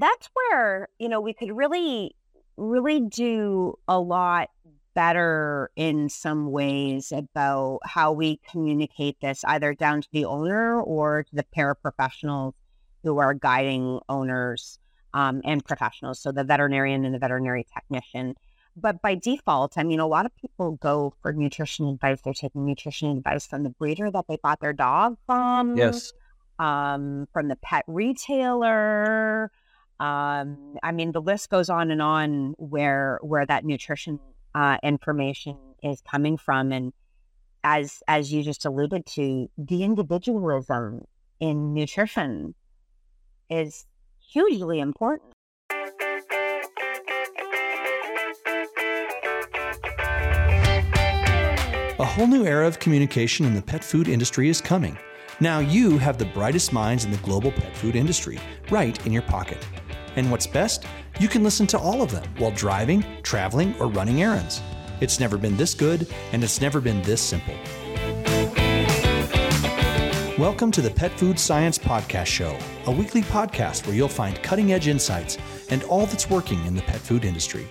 that's where you know we could really really do a lot better in some ways about how we communicate this either down to the owner or to the paraprofessionals who are guiding owners um, and professionals so the veterinarian and the veterinary technician but by default i mean a lot of people go for nutrition advice they're taking nutrition advice from the breeder that they bought their dog from Yes. um, from the pet retailer. Um, I mean, the list goes on and on where where that nutrition uh, information is coming from, and as as you just alluded to, the individualism in nutrition is hugely important. A whole new era of communication in the pet food industry is coming. Now you have the brightest minds in the global pet food industry right in your pocket. And what's best? You can listen to all of them while driving, traveling, or running errands. It's never been this good, and it's never been this simple. Welcome to the Pet Food Science Podcast Show, a weekly podcast where you'll find cutting edge insights and all that's working in the pet food industry.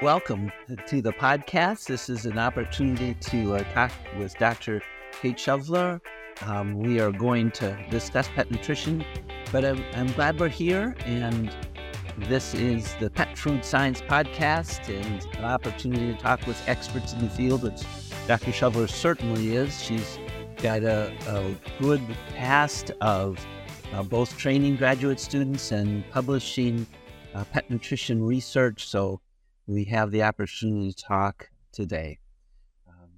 Welcome to the podcast. This is an opportunity to uh, talk with Dr. Kate Shoveller. Um, we are going to discuss pet nutrition, but I'm, I'm glad we're here. And this is the Pet Food Science Podcast and an opportunity to talk with experts in the field, which Dr. Shoveller certainly is. She's got a, a good past of uh, both training graduate students and publishing uh, pet nutrition research. So we have the opportunity to talk today. Um,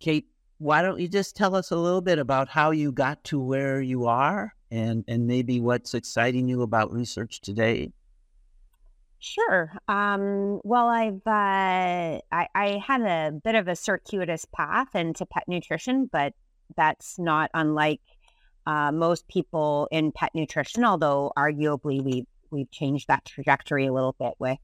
Kate, why don't you just tell us a little bit about how you got to where you are and, and maybe what's exciting you about research today? Sure. Um, well, I've uh, I, I had a bit of a circuitous path into pet nutrition, but that's not unlike uh, most people in pet nutrition. Although arguably we we've changed that trajectory a little bit with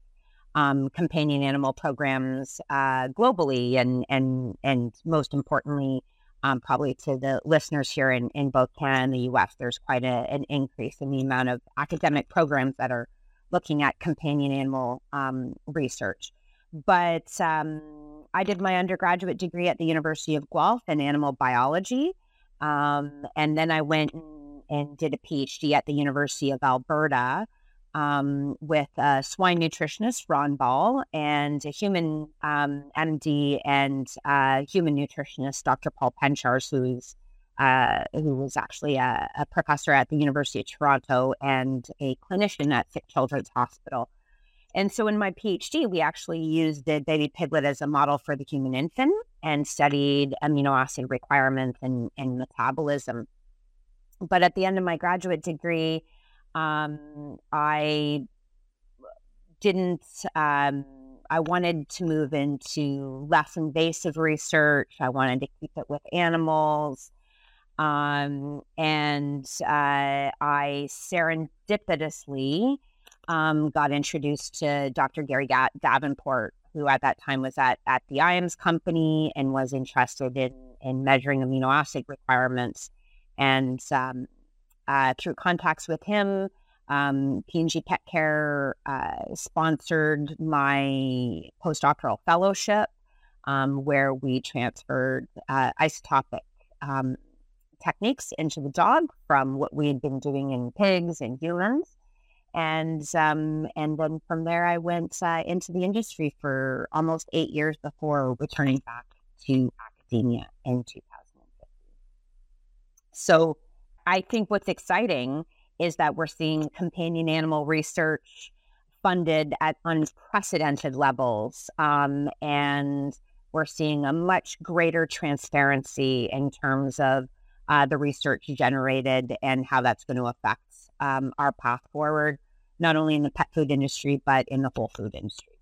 um, companion animal programs uh, globally, and and and most importantly, um, probably to the listeners here in in both Canada and the U.S. There's quite a, an increase in the amount of academic programs that are looking at companion animal um, research. But um, I did my undergraduate degree at the University of Guelph in animal biology. Um, and then I went and, and did a PhD at the University of Alberta um, with a swine nutritionist, Ron Ball, and a human um, MD and uh, human nutritionist, Dr. Paul Pencharz, who's uh, who was actually a, a, professor at the University of Toronto and a clinician at Sick Children's Hospital. And so in my PhD, we actually used the baby piglet as a model for the human infant and studied amino acid requirements and, and metabolism. But at the end of my graduate degree, um, I didn't, um, I wanted to move into less invasive research. I wanted to keep it with animals. Um, and uh, I serendipitously um, got introduced to Dr. Gary Davenport, who at that time was at, at the IAMS company and was interested in, in measuring amino acid requirements. And um, uh, through contacts with him, um, P&G Pet Care uh, sponsored my postdoctoral fellowship, um, where we transferred uh, isotopic um, techniques into the dog from what we had been doing in pigs and humans. And um, and then from there, I went uh, into the industry for almost eight years before returning back to academia in 2015. So I think what's exciting is that we're seeing companion animal research funded at unprecedented levels. Um, and we're seeing a much greater transparency in terms of uh, the research generated and how that's going to affect um, our path forward, not only in the pet food industry, but in the whole food industry.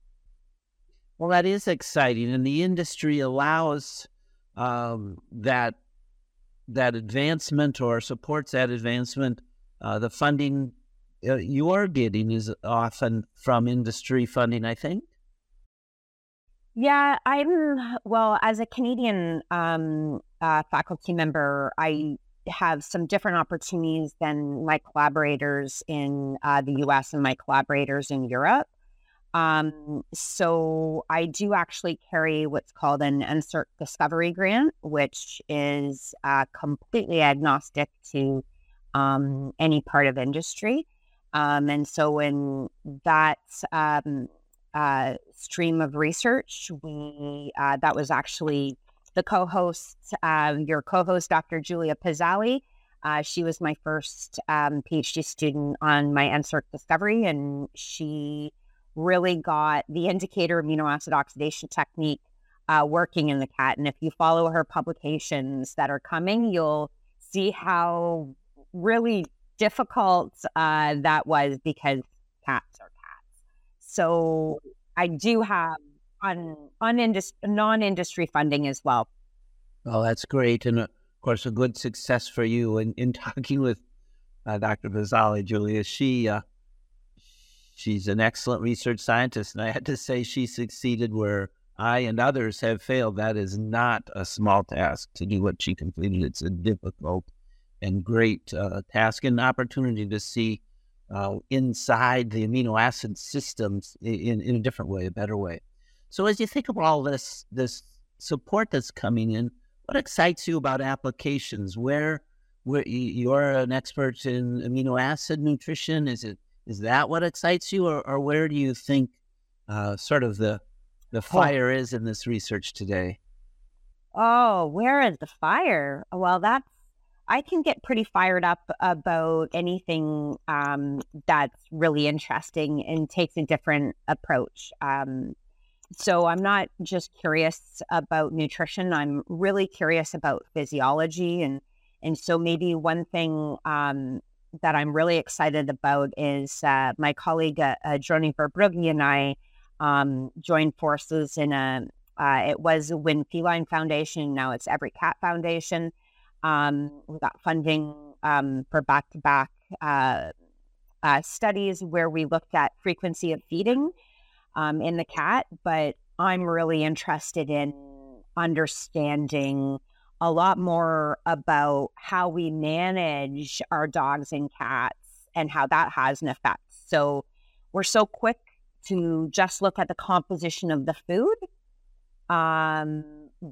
Well, that is exciting. And the industry allows um, that that advancement or supports that advancement. Uh, the funding uh, you are getting is often from industry funding, I think. Yeah, I'm well as a Canadian um, uh, faculty member. I have some different opportunities than my collaborators in uh, the US and my collaborators in Europe. Um, so I do actually carry what's called an NSERC Discovery Grant, which is uh, completely agnostic to um, any part of industry. Um, and so in that um, uh, stream of research, we uh, that was actually the co-host, um, your co-host, Dr. Julia Pezzali. Uh, she was my first um, PhD student on my NSERC discovery, and she really got the indicator amino acid oxidation technique uh, working in the cat. And if you follow her publications that are coming, you'll see how really difficult uh, that was because cats are cats. So I do have on on non-industry funding as well. Well, that's great, and of course, a good success for you. In, in talking with uh, Dr. Pezzali, Julia, she uh, she's an excellent research scientist, and I had to say she succeeded where I and others have failed. That is not a small task to do what she completed. It's a difficult and great uh, task and opportunity to see uh, inside the amino acid systems in, in a different way, a better way. So as you think of all this this support that's coming in, what excites you about applications? Where where you're an expert in amino acid nutrition? Is it is that what excites you, or, or where do you think uh, sort of the the fire is in this research today? Oh, where is the fire? Well, that's I can get pretty fired up about anything um, that's really interesting and takes a different approach. Um, so I'm not just curious about nutrition. I'm really curious about physiology, and and so maybe one thing um, that I'm really excited about is uh, my colleague uh, uh, Joni Verbrugghe and I um, joined forces in a. Uh, it was Winn Feline Foundation. Now it's Every Cat Foundation. Um, we got funding um, for back-to-back uh, uh, studies where we looked at frequency of feeding um, in the cat, but I'm really interested in understanding a lot more about how we manage our dogs and cats and how that has an effect. So we're so quick to just look at the composition of the food. Um,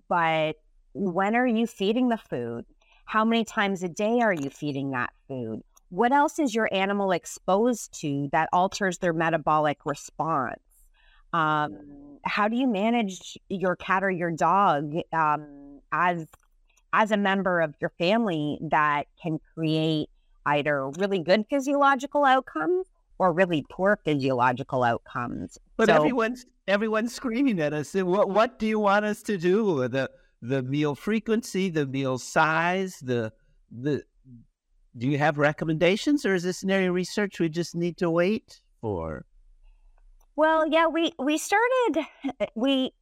but when are you feeding the food? How many times a day are you feeding that food? What else is your animal exposed to that alters their metabolic response? Um, how do you manage your cat or your dog um, as as a member of your family that can create either really good physiological outcomes or really poor physiological outcomes? But so, everyone's everyone's screaming at us. What what do you want us to do? The the meal frequency, the meal size, the the do you have recommendations or is this an area of research we just need to wait for? Well, yeah, we we started we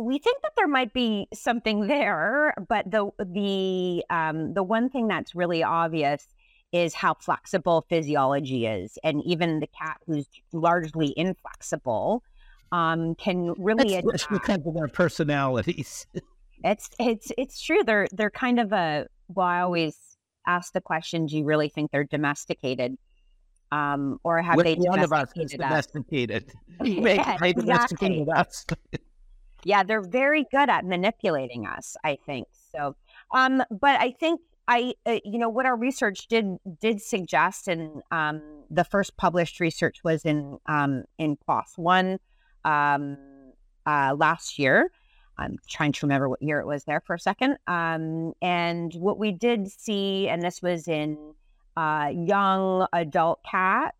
we think that there might be something there, but the the um, the one thing that's really obvious is how flexible physiology is, and even the cat who's largely inflexible um, can really it's, because of their personalities. it's it's it's true. They're they're kind of a. Well, I always ask the question: Do you really think they're domesticated? um, or have Which they one of us is domesticated? yeah, exactly. us. Yeah, they're very good at manipulating us. I think so. Um, but I think I, uh, you know, what our research did did suggest, and um, the first published research was in um, in PLOS One um, uh, last year. I'm trying to remember what year it was there for a second. Um, and what we did see, and this was in uh, young adult cats.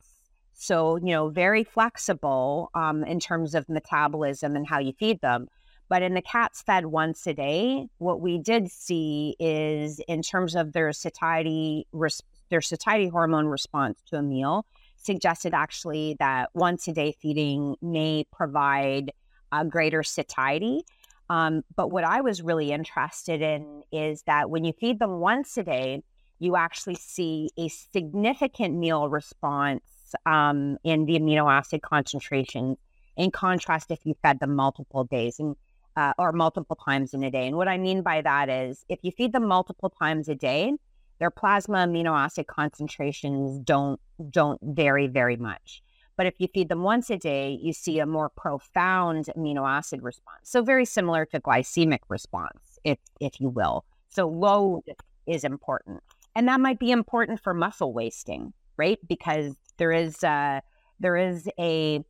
So, you know, very flexible um, in terms of metabolism and how you feed them. But in the cats fed once a day, what we did see is in terms of their satiety, res- their satiety hormone response to a meal, suggested actually that once a day feeding may provide a greater satiety. Um, but what I was really interested in is that when you feed them once a day, you actually see a significant meal response um, in the amino acid concentration. In contrast, if you fed them multiple days and uh, or multiple times in a day. And what I mean by that is, if you feed them multiple times a day, their plasma amino acid concentrations don't don't vary very much. But if you feed them once a day, you see a more profound amino acid response. So very similar to glycemic response, if if you will. So load is important. And that might be important for muscle wasting, right? Because there is uh, there is a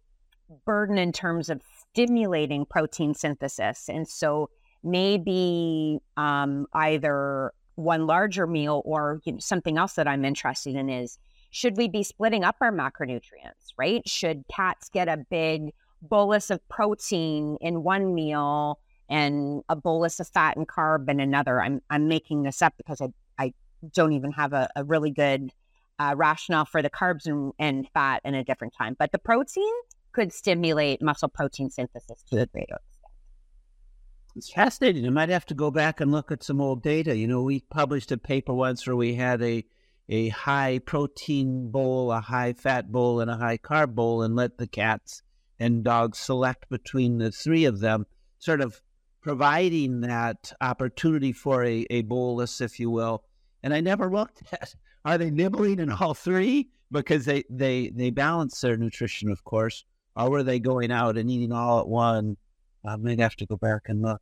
burden in terms of stimulating protein synthesis. And so maybe um, either one larger meal or you know, something else that I'm interested in is should we be splitting up our macronutrients, right? Should cats get a big bolus of protein in one meal and a bolus of fat and carb in another? I'm, I'm making this up because I, I don't even have a, a really good uh, rationale for the carbs and, and fat in a different time. But the protein could stimulate muscle protein synthesis to a greater extent. It's fascinating. I might have to go back and look at some old data. You know, we published a paper once where we had a a high protein bowl, a high fat bowl, and a high carb bowl, and let the cats and dogs select between the three of them, sort of providing that opportunity for a, a bolus, if you will. And I never looked at are they nibbling in all three because they they they balance their nutrition, of course, or were they going out and eating all at one? I may have to go back and look.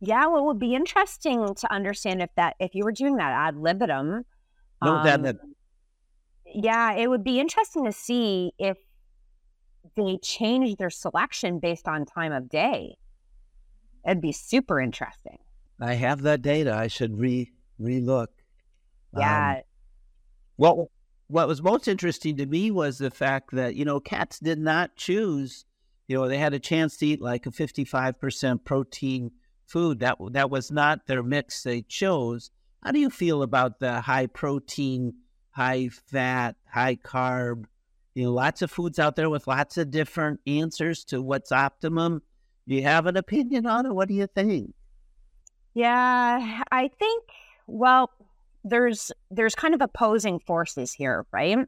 Yeah, well, it would be interesting to understand if that if you were doing that ad libitum. No, um, that, that yeah, it would be interesting to see if they change their selection based on time of day. It'd be super interesting. I have that data. I should re re look. Yeah. Um, well, what was most interesting to me was the fact that you know cats did not choose. You know, they had a chance to eat like a fifty-five percent protein food. That that was not their mix they chose. How do you feel about the high protein, high fat, high carb? You know, lots of foods out there with lots of different answers to what's optimum. Do you have an opinion on it? What do you think? Yeah, I think well, there's there's kind of opposing forces here, right?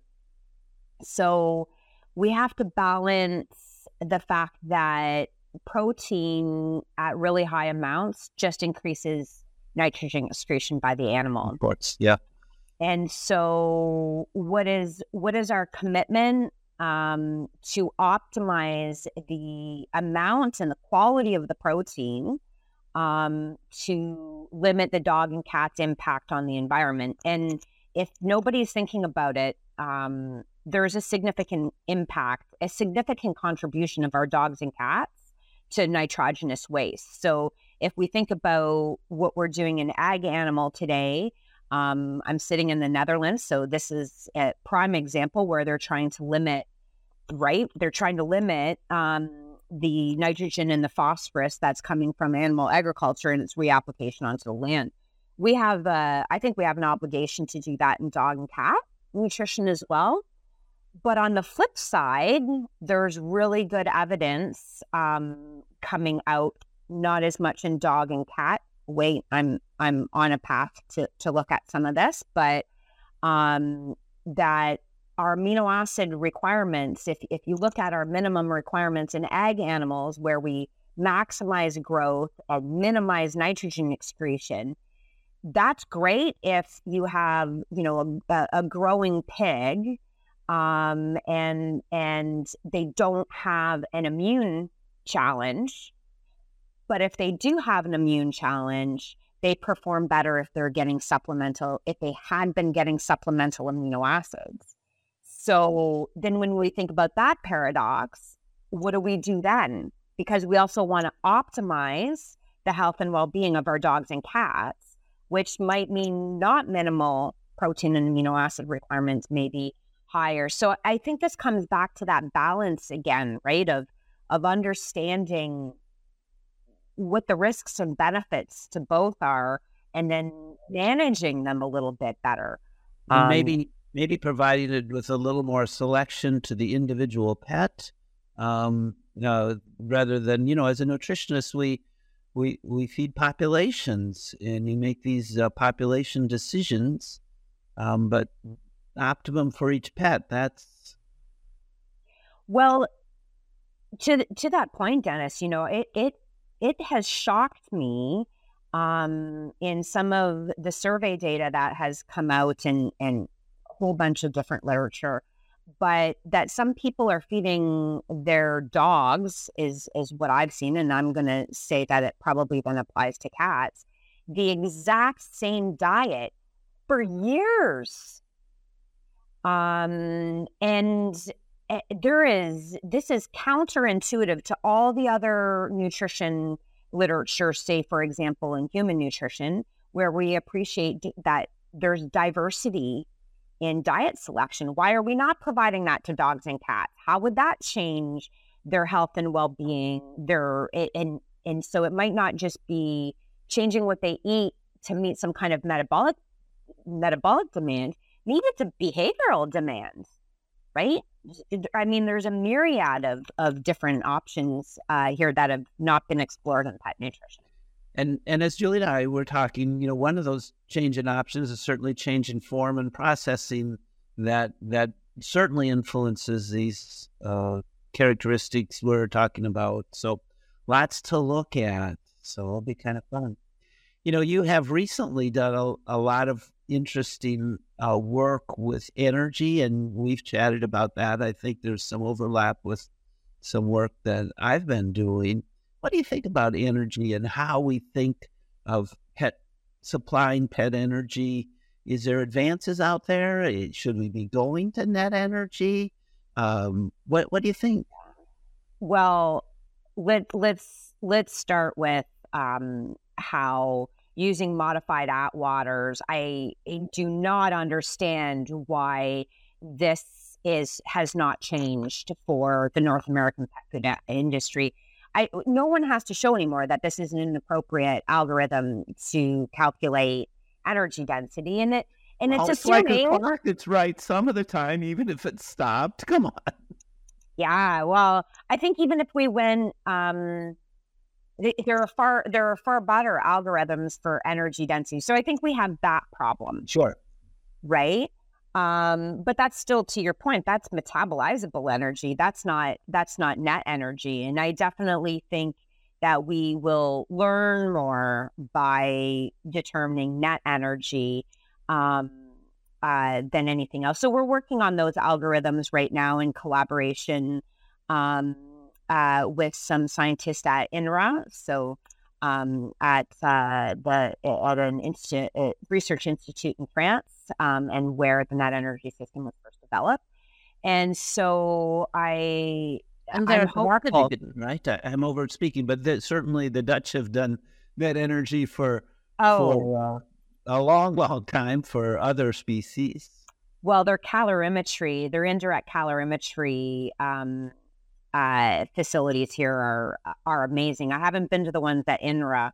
So we have to balance the fact that protein at really high amounts just increases nitrogen excretion by the animal. Of course, yeah. And so, what is what is our commitment um, to optimize the amount and the quality of the protein um, to limit the dog and cat's impact on the environment? And if nobody's thinking about it, um, there's a significant impact, a significant contribution of our dogs and cats to nitrogenous waste. So if we think about what we're doing in ag animal today, um, I'm sitting in the Netherlands, so this is a prime example where they're trying to limit, right? They're trying to limit um, the nitrogen and the phosphorus that's coming from animal agriculture and its reapplication onto the land. We have, uh, I think, we have an obligation to do that in dog and cat nutrition as well. But on the flip side, there's really good evidence um, coming out, not as much in dog and cat. Wait, I'm I'm on a path to to look at some of this, but um, that our amino acid requirements, if if you look at our minimum requirements in ag animals, where we maximize growth or minimize nitrogen excretion, that's great if you have you know a, a growing pig um, and and they don't have an immune challenge. But if they do have an immune challenge, they perform better if they're getting supplemental, if they had been getting supplemental amino acids. So then when we think about that paradox, what do we do then? Because we also want to optimize the health and well being of our dogs and cats, which might mean not minimal protein and amino acid requirements, maybe higher. So I think this comes back to that balance again, right? Of of understanding what the risks and benefits to both are and then managing them a little bit better. Um, maybe maybe providing it with a little more selection to the individual pet. Um, uh, rather than, you know, as a nutritionist, we we we feed populations and you make these uh, population decisions. Um, but optimum for each pet. That's well to to that point, Dennis. You know, it it it has shocked me um, in some of the survey data that has come out and, and whole bunch of different literature, but that some people are feeding their dogs is is what I've seen, and I'm going to say that it probably then applies to cats. The exact same diet for years, um, and eh, there is this is counterintuitive to all the other nutrition literature, say, for example, in human nutrition, where we appreciate that there's diversity in diet selection. Why are we not providing that to dogs and cats? How would that change their health and well-being? Their and and so it might not just be changing what they eat to meet some kind of metabolic metabolic demand. Maybe it's a behavioral demand, right? I mean, there's a myriad of, of different options uh, here that have not been explored in pet nutrition. And and as Julie and I were talking, you know, one of those change in options is certainly change in form and processing that that certainly influences these uh, characteristics we're talking about. So lots to look at. So it'll be kind of fun. You know, you have recently done a, a lot of interesting uh, work with energy, and we've chatted about that. I think there's some overlap with some work that I've been doing. What do you think about energy and how we think of pet supplying pet energy? Is there advances out there? Eh, should we be going to net energy? Um, what What do you think? Well, let let's let's start with um, how using modified Atwaters. I, I do not understand why this is has not changed for the North American pet food industry. I, no one has to show anymore that this is an appropriate algorithm to calculate energy density, and it and it's just like a clock. It's right some of the time, even if it's stopped. Come on. Yeah, well, I think even if we went um, there are far there are far better algorithms for energy density. So I think we have that problem. Sure. Right. Um, but that's still to your point, that's metabolizable energy. That's not that's not net energy. And I definitely think that we will learn more by determining net energy um, uh, than anything else. So we're working on those algorithms right now in collaboration um, uh, with some scientists at INRA. So um, at uh, the at an institute, uh, research institute in France, um, and where the net energy system was first developed. And so I and they're hopeful, right? I, am over speaking, but the, certainly the Dutch have done net energy for oh. for uh, a long, long time for other species. Well, their calorimetry, their indirect calorimetry um, uh, facilities here are are amazing. I haven't been to the ones at INRA,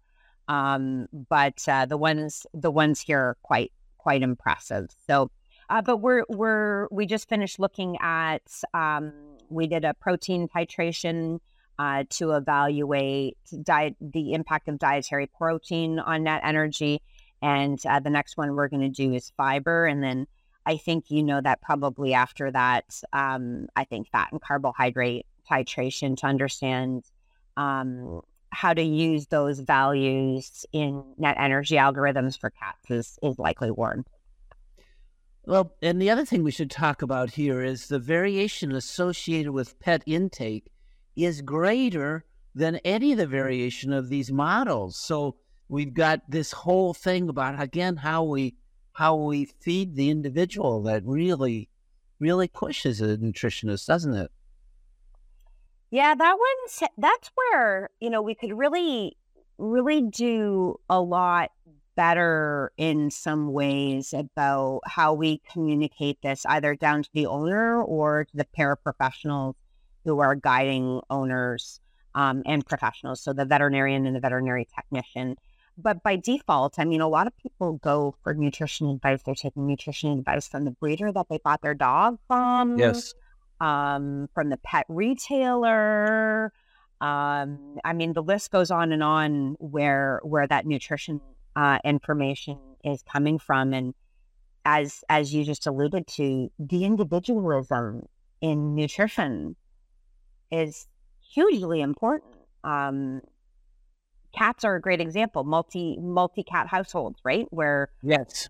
um, but uh, the ones the ones here are quite quite impressive. So, uh, but we're we're we just finished looking at um, we did a protein titration uh, to evaluate diet the impact of dietary protein on net energy, and uh, the next one we're going to do is fiber, and then. I think you know that probably after that, um, I think fat and carbohydrate titration to understand um, how to use those values in net energy algorithms for cats is, is likely warranted. Well, and the other thing we should talk about here is the variation associated with pet intake is greater than any of the variation of these models. So we've got this whole thing about again how we how we feed the individual that really really pushes a nutritionist, doesn't it? Yeah, that one's that's where, you know, we could really really do a lot better in some ways about how we communicate this either down to the owner or to the paraprofessionals who are guiding owners um, and professionals, so the veterinarian and the veterinary technician. But by default, I mean, a lot of people go for nutrition advice. They're taking nutrition advice from the breeder that they bought their dog from. Yes um, from the pet retailer. Um, I mean, the list goes on and on where where that nutrition uh, information is coming from, and as as you just alluded to, the individualism in nutrition is hugely important. Um, cats are a great example. Multi multi cat households, right? Where yes,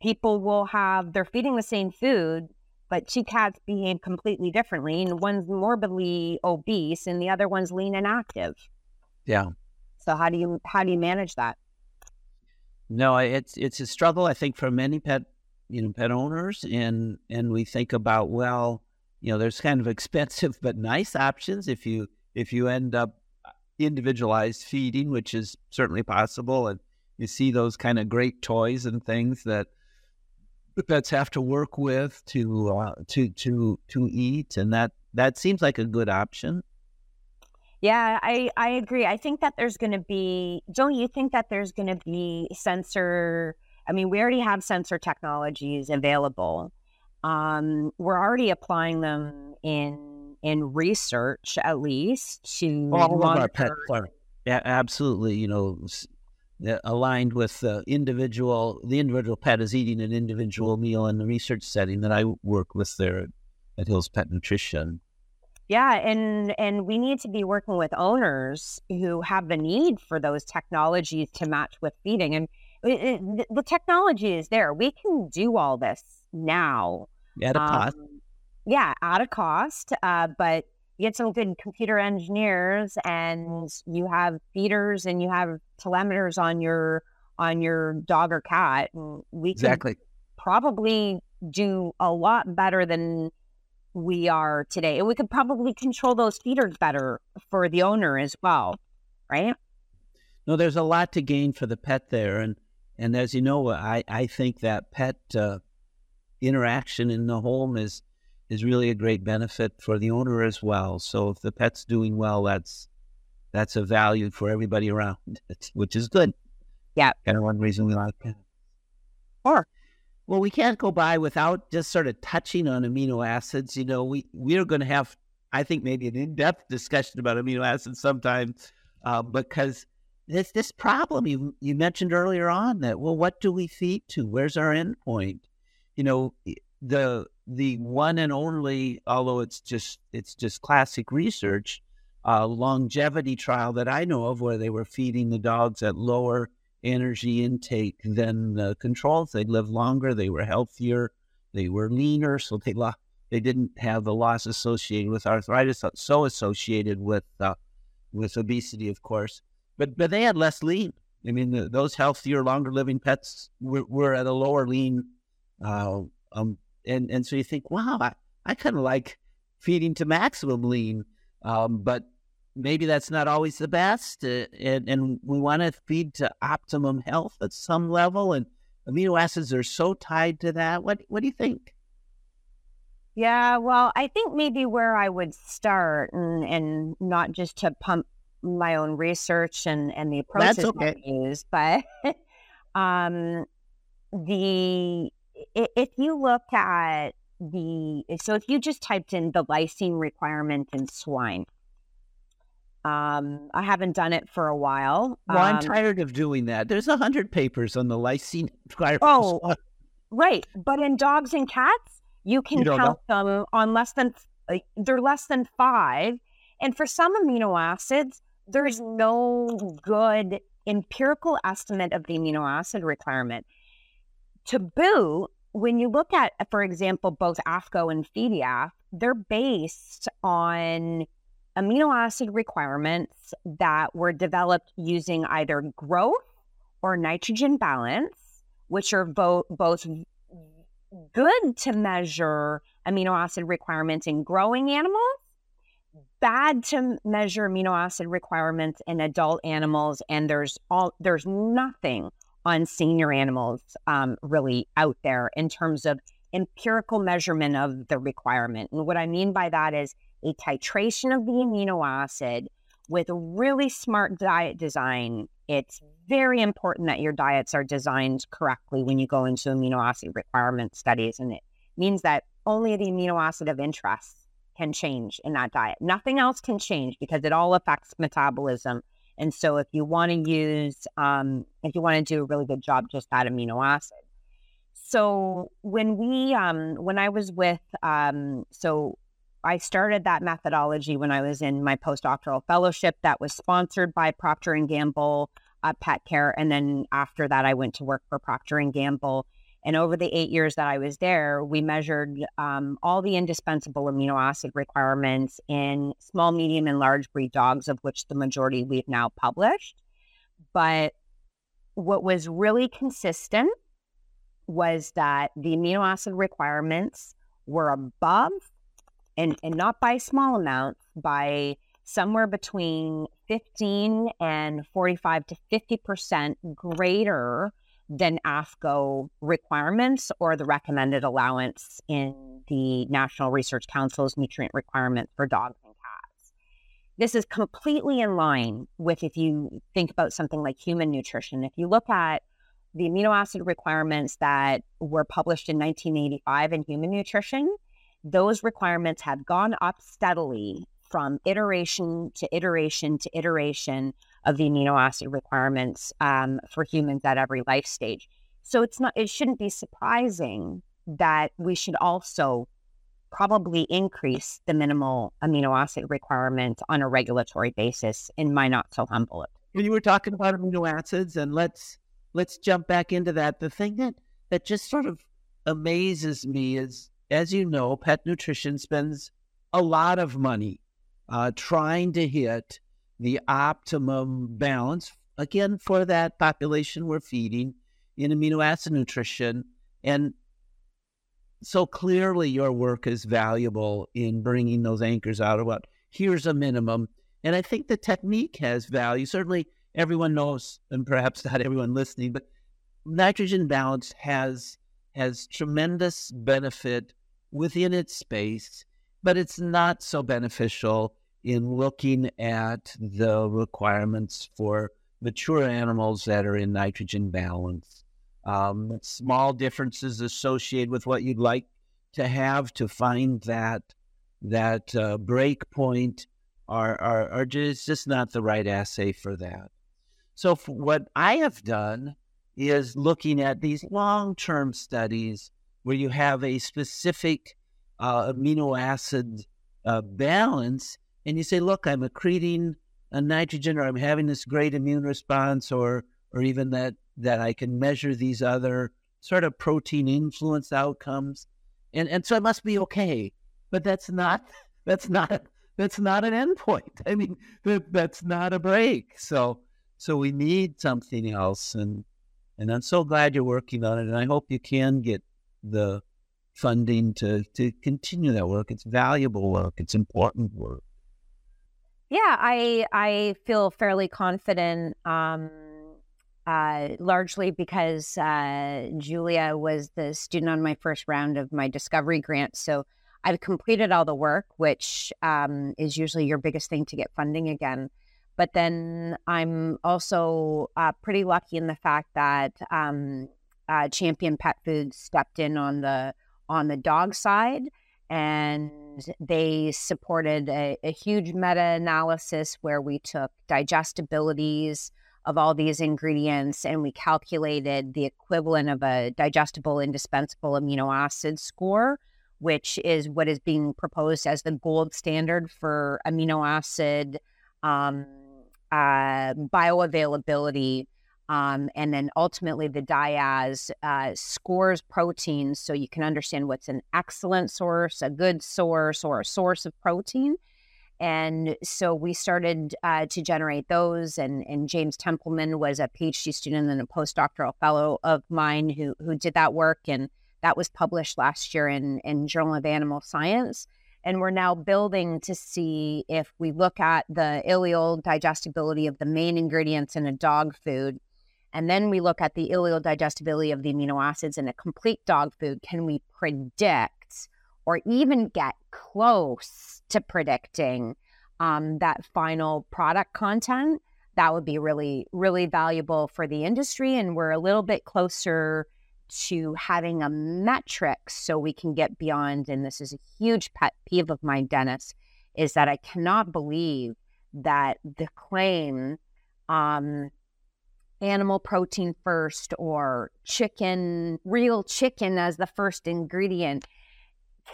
people will have they're feeding the same food, but two cats behave completely differently, and one's morbidly obese, and the other one's lean and active. Yeah. So how do you how do you manage that? No, it's it's a struggle. I think for many pet you know pet owners, and and we think about well, you know, there's kind of expensive but nice options if you if you end up uh, individualized feeding, which is certainly possible, and you see those kind of great toys and things that pets have to work with to uh, to to to eat, and that that seems like a good option. Yeah, I I agree. I think that there's going to be. Don't you think that there's going to be sensor? I mean, we already have sensor technologies available. Um, we're already applying them in in research, at least to all of our pet Yeah, absolutely. You know, aligned with the individual. The individual pet is eating an individual meal in the research setting that I work with there at Hills Pet Nutrition. Yeah, and and we need to be working with owners who have the need for those technologies to match with feeding. And it, it, the technology is there. We can do all this now at a cost. Um, yeah, at a cost. Uh, but you get some good computer engineers, and you have feeders, and you have telemeters on your on your dog or cat. And we exactly probably do a lot better than we are today. And we could probably control those feeders better for the owner as well, right? No, there's a lot to gain for the pet there. And and as you know, I, I think that pet uh, interaction in the home is is really a great benefit for the owner as well. So if the pet's doing well, that's that's a value for everybody around, which is good. Yeah. Kind of one reason we like pets. Or well, we can't go by without just sort of touching on amino acids. You know, we we are going to have, I think, maybe an in-depth discussion about amino acids sometime, uh, because this this problem you you mentioned earlier on that well, what do we feed to? Where's our endpoint? You know, the the one and only, although it's just it's just classic research, uh, longevity trial that I know of, where they were feeding the dogs at lower energy intake than the controls. They lived longer, they were healthier, they were leaner, so they lo- they didn't have the loss associated with arthritis, uh, so associated with uh, with obesity, of course. But but they had less lean. I mean, the, those healthier, longer living pets were, were at a lower lean. Uh, um, and and so you think, wow, I, I kind of like feeding to maximum lean, um, but maybe that's not always the best, uh, and, and we want to feed to optimum health at some level, and amino acids are so tied to that. What what do you think? Yeah, well, I think maybe where I would start, and, and not just to pump my own research and, and the approaches okay. I use, but um, the if you look at the so if you just typed in the lysine requirement in swine, um, I haven't done it for a while. Well, I'm um, tired of doing that. There's a hundred papers on the lysine. Requirement. Oh, right. But in dogs and cats, you can you count know. them on less than uh, they're less than five. And for some amino acids, there's no good empirical estimate of the amino acid requirement. To boot, when you look at, for example, both AAFCO and FEDIAF, they're based on amino acid requirements that were developed using either growth or nitrogen balance, which are bo- both good to measure amino acid requirements in growing animals, bad to measure amino acid requirements in adult animals, and there's all there's nothing on senior animals um, really out there in terms of empirical measurement of the requirement. And what I mean by that is a titration of the amino acid with really smart diet design. It's very important that your diets are designed correctly when you go into amino acid requirement studies. And it means that only the amino acid of interest can change in that diet. Nothing else can change because it all affects metabolism. And so if you want to use, um, if you want to do a really good job, just add amino acid. So when we, um, when I was with, um, so I started that methodology when I was in my postdoctoral fellowship that was sponsored by Procter and Gamble uh, Pet Care, and then after that, I went to work for Procter and Gamble. And over the eight years that I was there, we measured um, all the indispensable amino acid requirements in small, medium, and large breed dogs, of which the majority we've now published. But what was really consistent was that the amino acid requirements were above and, and not by small amounts, by somewhere between 15 and 45 to 50% greater than AAFCO requirements or the recommended allowance in the National Research Council's nutrient requirements for dogs and cats. This is completely in line with if you think about something like human nutrition. If you look at the amino acid requirements that were published in 1985 in human nutrition, those requirements have gone up steadily from iteration to iteration to iteration of the amino acid requirements um, for humans at every life stage. So it's not, it shouldn't be surprising that we should also probably increase the minimal amino acid requirement on a regulatory basis in my not so humble opinion. You were talking about amino acids, and let's let's jump back into that. The thing that that just sort of amazes me is, as you know, pet nutrition spends a lot of money uh, trying to hit the optimum balance again for that population we're feeding in amino acid nutrition. And so clearly your work is valuable in bringing those anchors out of what here's a minimum. And i think the technique has value. Certainly everyone knows, and perhaps not everyone listening, but nitrogen balance has has tremendous benefit within its space, but it's not so beneficial in looking at the requirements for mature animals that are in nitrogen balance. Um, small differences associated with what you'd like to have to find that that uh, break point are, are, are just, just not the right assay for that. So, what I have done is looking at these long term studies where you have a specific uh, amino acid uh, balance, and you say, Look, I'm accreting a nitrogen, or I'm having this great immune response, or or even that that I can measure these other sort of protein influence outcomes, and and so it must be okay. But that's not that's not that's not an endpoint. I mean, that, that's not a break. So so we need something else, and and I'm so glad you're working on it, and I hope you can get the funding to to continue that work. It's valuable work. It's important work. Yeah, I I feel fairly confident. Um, uh, largely because uh, Julia was the student on my first round of my discovery grant. So I've completed all the work, which um, is usually your biggest thing to get funding again. But then I'm also uh, pretty lucky in the fact that um, uh, Champion Pet Foods stepped in on the on the dog side, and they supported a, a huge meta analysis where we took digestibilities of all these ingredients and we calculated the equivalent of a digestible indispensable amino acid score which is what is being proposed as the gold standard for amino acid um, uh, bioavailability, um, and then ultimately the DIAAS uh, scores proteins so you can understand what's an excellent source, a good source, or a source of protein. And so we started uh, to generate those. And, and James Templeman was a PhD student and a postdoctoral fellow of mine who, who did that work. And that was published last year in, in Journal of Animal Science. And we're now building to see if we look at the ileal digestibility of the main ingredients in a dog food, and then we look at the ileal digestibility of the amino acids in a complete dog food, can we predict or even get close to predicting um, that final product content? That would be really, really valuable for the industry. And we're a little bit closer to having a metric so we can get beyond. And this is a huge pet peeve of mine, Dennis, is that I cannot believe that the claim um, animal protein first or chicken, real chicken as the first ingredient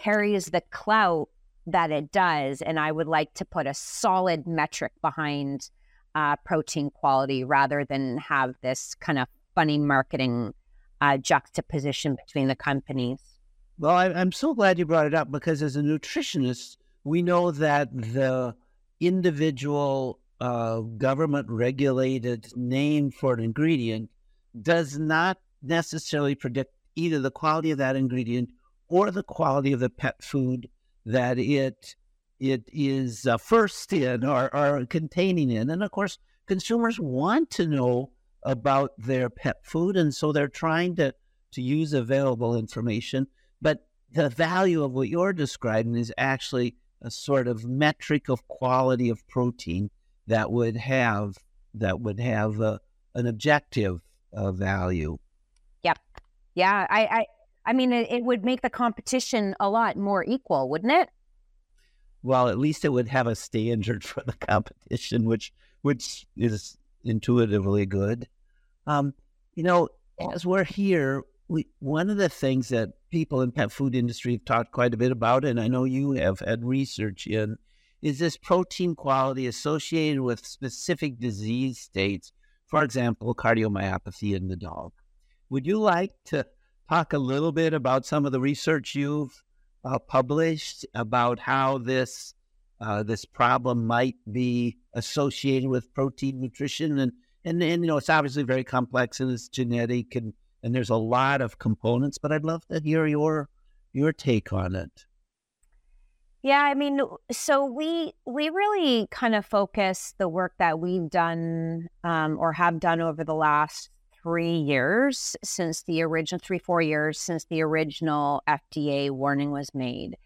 carries the clout that it does. And I would like to put a solid metric behind uh, protein quality rather than have this kind of funny marketing uh, juxtaposition between the companies. Well, I, I'm so glad you brought it up because as a nutritionist, we know that the individual uh, government regulated name for an ingredient does not necessarily predict either the quality of that ingredient or the quality of the pet food that it it is uh, first in or, or containing in. And of course, consumers want to know about their pet food, and so they're trying to to use available information. But the value of what you're describing is actually a sort of metric of quality of protein that would have that would have a, an objective uh, value. Yep. Yeah. I. I I mean, it, it would make the competition a lot more equal, wouldn't it? Well, at least it would have a standard for the competition, which which is intuitively good. Um, you know, as we're here, we one of the things that people in pet food industry have talked quite a bit about, and I know you have had research in, is this protein quality associated with specific disease states. For example, cardiomyopathy in the dog. Would you like to talk a little bit about some of the research you've uh, published about how this uh, this problem might be associated with protein nutrition and, and and you know it's obviously very complex and it's genetic and and there's a lot of components but I'd love to hear your your take on it. Yeah, I mean, so we we really kind of focus the work that we've done um, or have done over the last three years since the original three four years since the original FDA warning was made.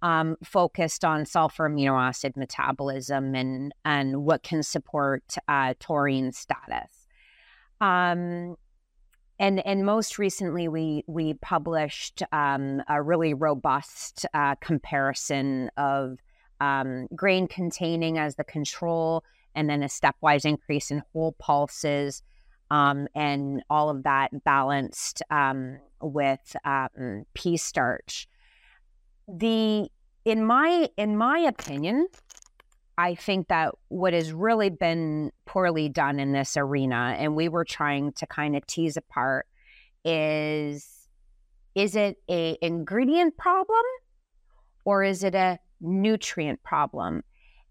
Um, focused on sulfur amino acid metabolism and and what can support uh, taurine status. Um, and and most recently, we we published um, a really robust uh, comparison of um, grain containing as the control, and then a stepwise increase in whole pulses um, and all of that balanced um, with um, pea starch. The in my in my opinion, I think that what has really been poorly done in this arena, and we were trying to kind of tease apart, is is it a ingredient problem or is it a nutrient problem?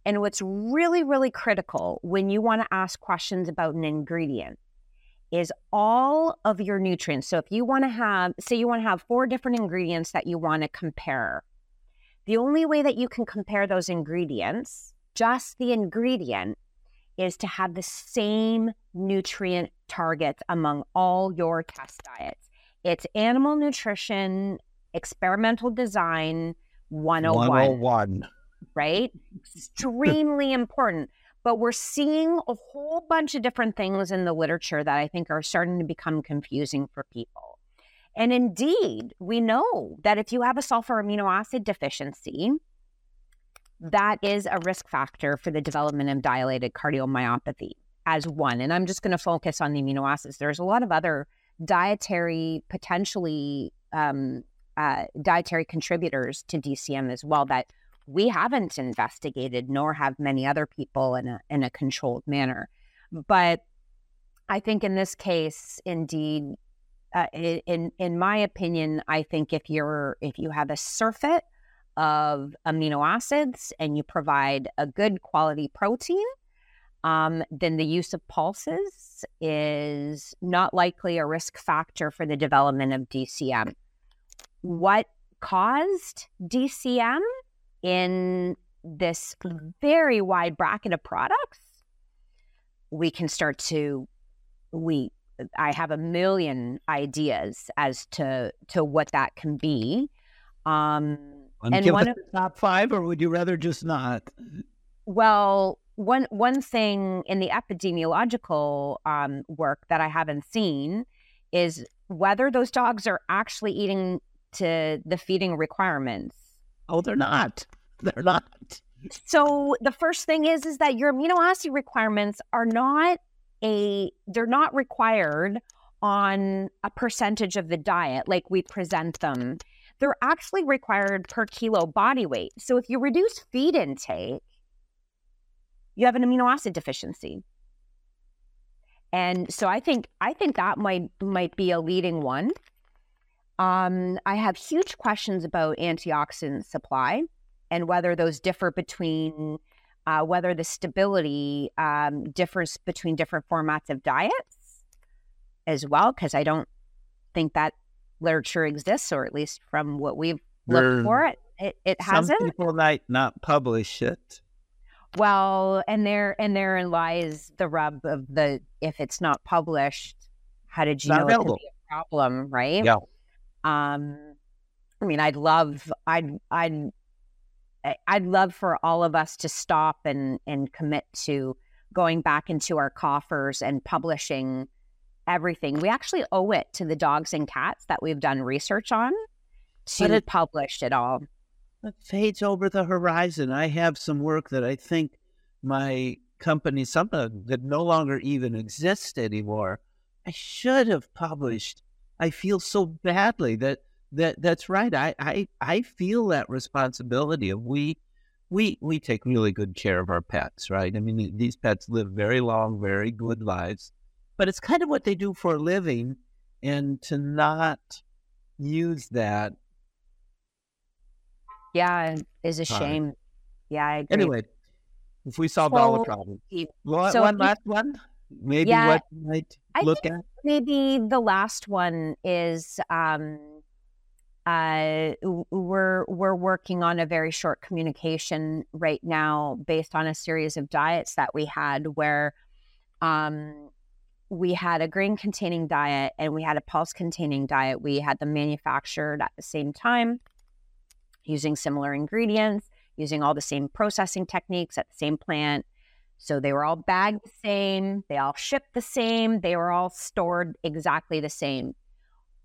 And what's really, really critical when you want to ask questions about an ingredient is all of your nutrients. So if you want to have, say, you want to have four different ingredients that you want to compare, the only way that you can compare those ingredients, just the ingredient, is to have the same nutrient targets among all your test diets. It's animal nutrition, experimental design 101. 101. Right? Extremely important. But we're seeing a whole bunch of different things in the literature that I think are starting to become confusing for people. And indeed, we know that if you have a sulfur amino acid deficiency, that is a risk factor for the development of dilated cardiomyopathy as one. And I'm just going to focus on the amino acids. There's a lot of other dietary, potentially um, uh, dietary contributors to DCM as well that we haven't investigated, nor have many other people in a in a controlled manner. But I think in this case, indeed, uh, in in my opinion, I think if you're if you have a surfeit of amino acids and you provide a good quality protein, um, then the use of pulses is not likely a risk factor for the development of DCM. What caused DCM in this very wide bracket of products, we can start to we I have a million ideas as to to what that can be. Um, and one of the top five, or would you rather just not? Well, one one thing in the epidemiological um, work that I haven't seen is whether those dogs are actually eating to the feeding requirements Oh, they're not. They're not. So the first thing is is that your amino acid requirements are not a they're not required on a percentage of the diet like we present them. They're actually required per kilo body weight. So if you reduce feed intake, you have an amino acid deficiency. And so I think I think that might might be a leading one. Um, I have huge questions about antioxidant supply and whether those differ between uh, whether the stability um, differs between different formats of diets as well, because I don't think that literature exists, or at least from what we've looked for, it it, it hasn't. Some people might not publish it. Well, and there and therein lies the rub of the if it's not published, how did you Not know it could be a problem, right? Yeah. Um, I mean, I'd love, I'd, I'd, I'd love for all of us to stop and and commit to going back into our coffers and publishing everything. We actually owe it to the dogs and cats that we've done research on to it- publish it all. It fades over the horizon. I have some work that I think my company, something that no longer even exists anymore, I should have published. I feel so badly that that that's right. I I, I feel that responsibility of we we we take really good care of our pets, right? I mean, these pets live very long, very good lives, but it's kind of what they do for a living, and to not use that Yeah, is a shame. Yeah, I agree. Anyway, if we solved all the problems, so one last one, maybe Yeah, what you might look at. maybe the last one is um uh we're we're working on a very short communication right now based on a series of diets that we had where um we had a grain containing diet and we had a pulse containing diet we had them manufactured at the same time using similar ingredients using all the same processing techniques at the same plant so they were all bagged the same, they all shipped the same, they were all stored exactly the same.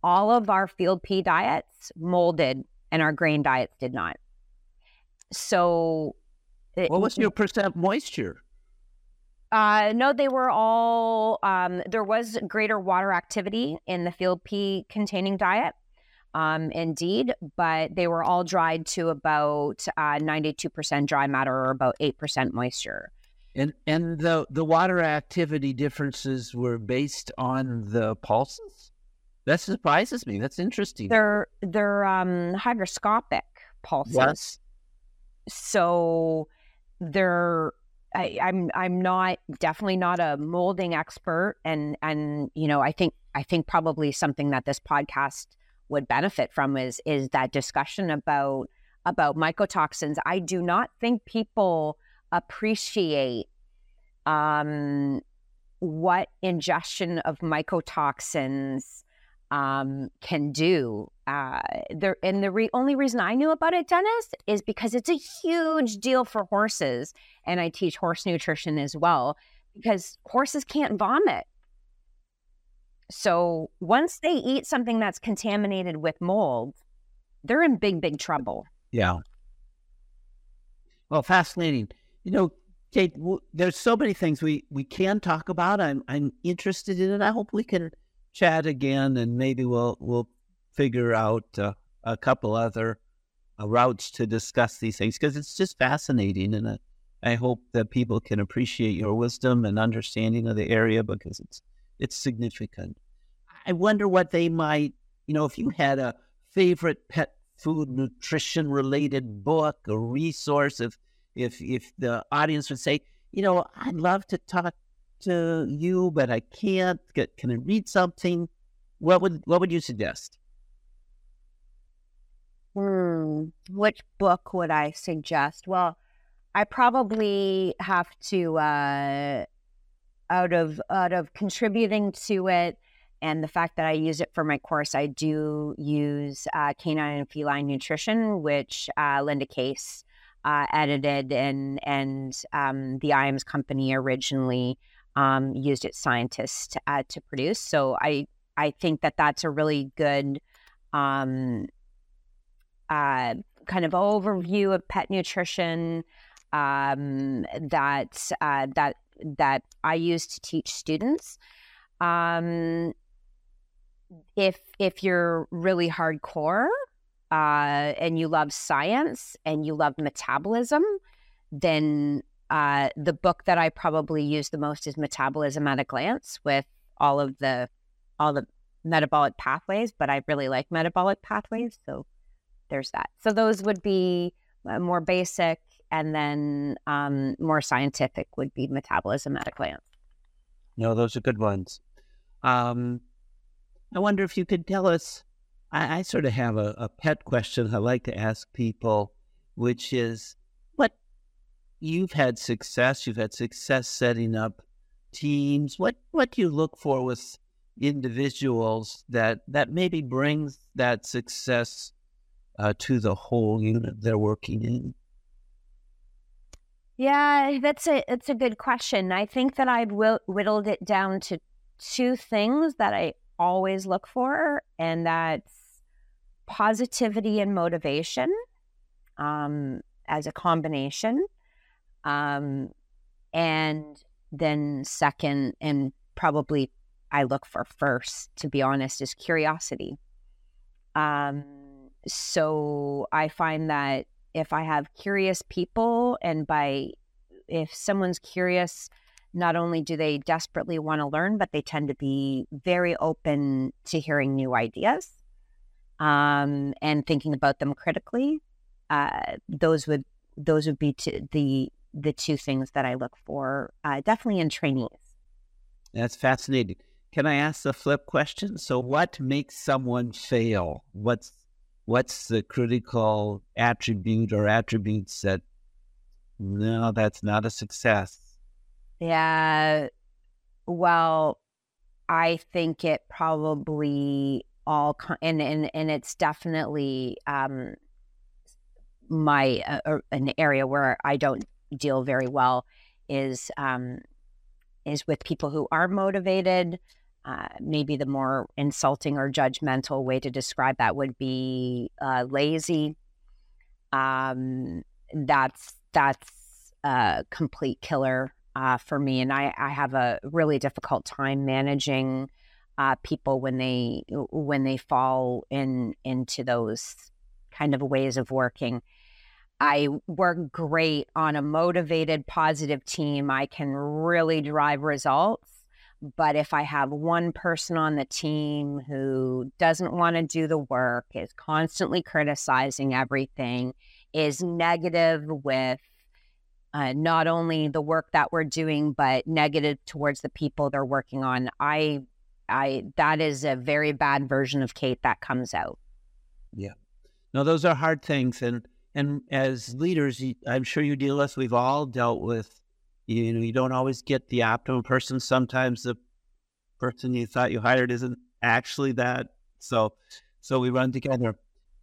All of our field pea diets molded and our grain diets did not. So it- What was your percent moisture? Uh, no, they were all. Um, there was greater water activity in the field pea containing diet, um, indeed, but they were all dried to about uh, ninety-two percent dry matter or about eight percent moisture. And and the the water activity differences were based on the pulses. That surprises me. That's interesting. They're they're um, hygroscopic pulses. Yes. so they're I, I'm I'm not definitely not a molding expert and and you know I think I think probably something that this podcast would benefit from is is that discussion about about mycotoxins. I do not think people appreciate um, what ingestion of mycotoxins um, can do. Uh, there, and the re- only reason I knew about it, Dennis, is because it's a huge deal for horses, and I teach horse nutrition as well because horses can't vomit. So once they eat something that's contaminated with mold, they're in big, big trouble. Yeah. Well, fascinating. You know, Kate, w- there's so many things we, we can talk about. I'm I'm interested in it. I hope we can chat again, and maybe we'll we'll figure out uh, a couple other uh, routes to discuss these things because it's just fascinating, and uh, I hope that people can appreciate your wisdom and understanding of the area because it's it's significant. I wonder what they might, you know, if you had a favorite pet food nutrition related book or resource if if if the audience would say you know i'd love to talk to you but i can't get can i read something what would what would you suggest Hmm. Which book would I suggest? Well, I probably have to uh, out of out of contributing to it and the fact that I use it for my course, I do use uh, Canine and Feline Nutrition, which uh, Linda Case uh, edited, and and um, the IAMS company originally um, used its scientists uh, to produce. So I I think that that's a really good um, uh, kind of overview of pet nutrition um, that uh, that that I use to teach students. Um, if if you're really hardcore, uh, and you love science and you love metabolism, then uh, the book that I probably use the most is Metabolism at a Glance with all of the all the metabolic pathways. But I really like metabolic pathways, so there's that. So those would be uh, more basic, and then um, more scientific would be Metabolism at a Glance. No, those are good ones. Um, I wonder if you could tell us. I, I sort of have a, a pet question I like to ask people, which is you've had success. You've had success setting up teams. What what do you look for with individuals that that maybe brings that success uh, to the whole unit they're working in? Yeah, that's a it's a good question. I think that I've whittled it down to two things that I always look for, and that's positivity and motivation um, as a combination. Um, and then, second, and probably I look for first, to be honest, is curiosity. Um, so I find that if I have curious people, and by if someone's curious, not only do they desperately want to learn, but they tend to be very open to hearing new ideas um, and thinking about them critically. Uh, those would those would be the the two things that I look for, uh, definitely in trainees. That's fascinating. Can I ask the flip question? So, what makes someone fail? What's what's the critical attribute or attributes that no, that's not a success? Yeah. Well, I think it probably all and and and it's definitely um my uh, an area where I don't deal very well is um is with people who are motivated. Uh, maybe the more insulting or judgmental way to describe that would be uh, lazy. Um, that's that's a complete killer uh, for me, and I, I have a really difficult time managing uh, people when they when they fall in into those kind of ways of working. I work great on a motivated, positive team. I can really drive results. But if I have one person on the team who doesn't want to do the work, is constantly criticizing everything, is negative with uh, not only the work that we're doing, but negative towards the people they're working on, I, I that is a very bad version of Kate that comes out. Yeah, no, those are hard things, and and as leaders, I'm sure you deal with. We've all dealt with. You know, you don't always get the optimal person. Sometimes the person you thought you hired isn't actually that. So, so we run together.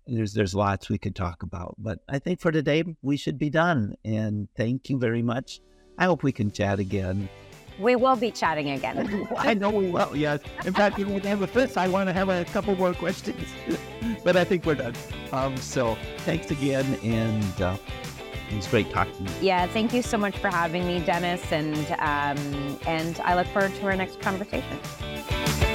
There's there's lots we could talk about, but I think for today we should be done. And thank you very much. I hope we can chat again. We will be chatting again. I know we will. Yes. In fact, even have a fifth, I want to have a couple more questions, but I think we're done. Um, so thanks again, and uh, it was great talking. Yeah, thank you so much for having me, Dennis, and um, and I look forward to our next conversation.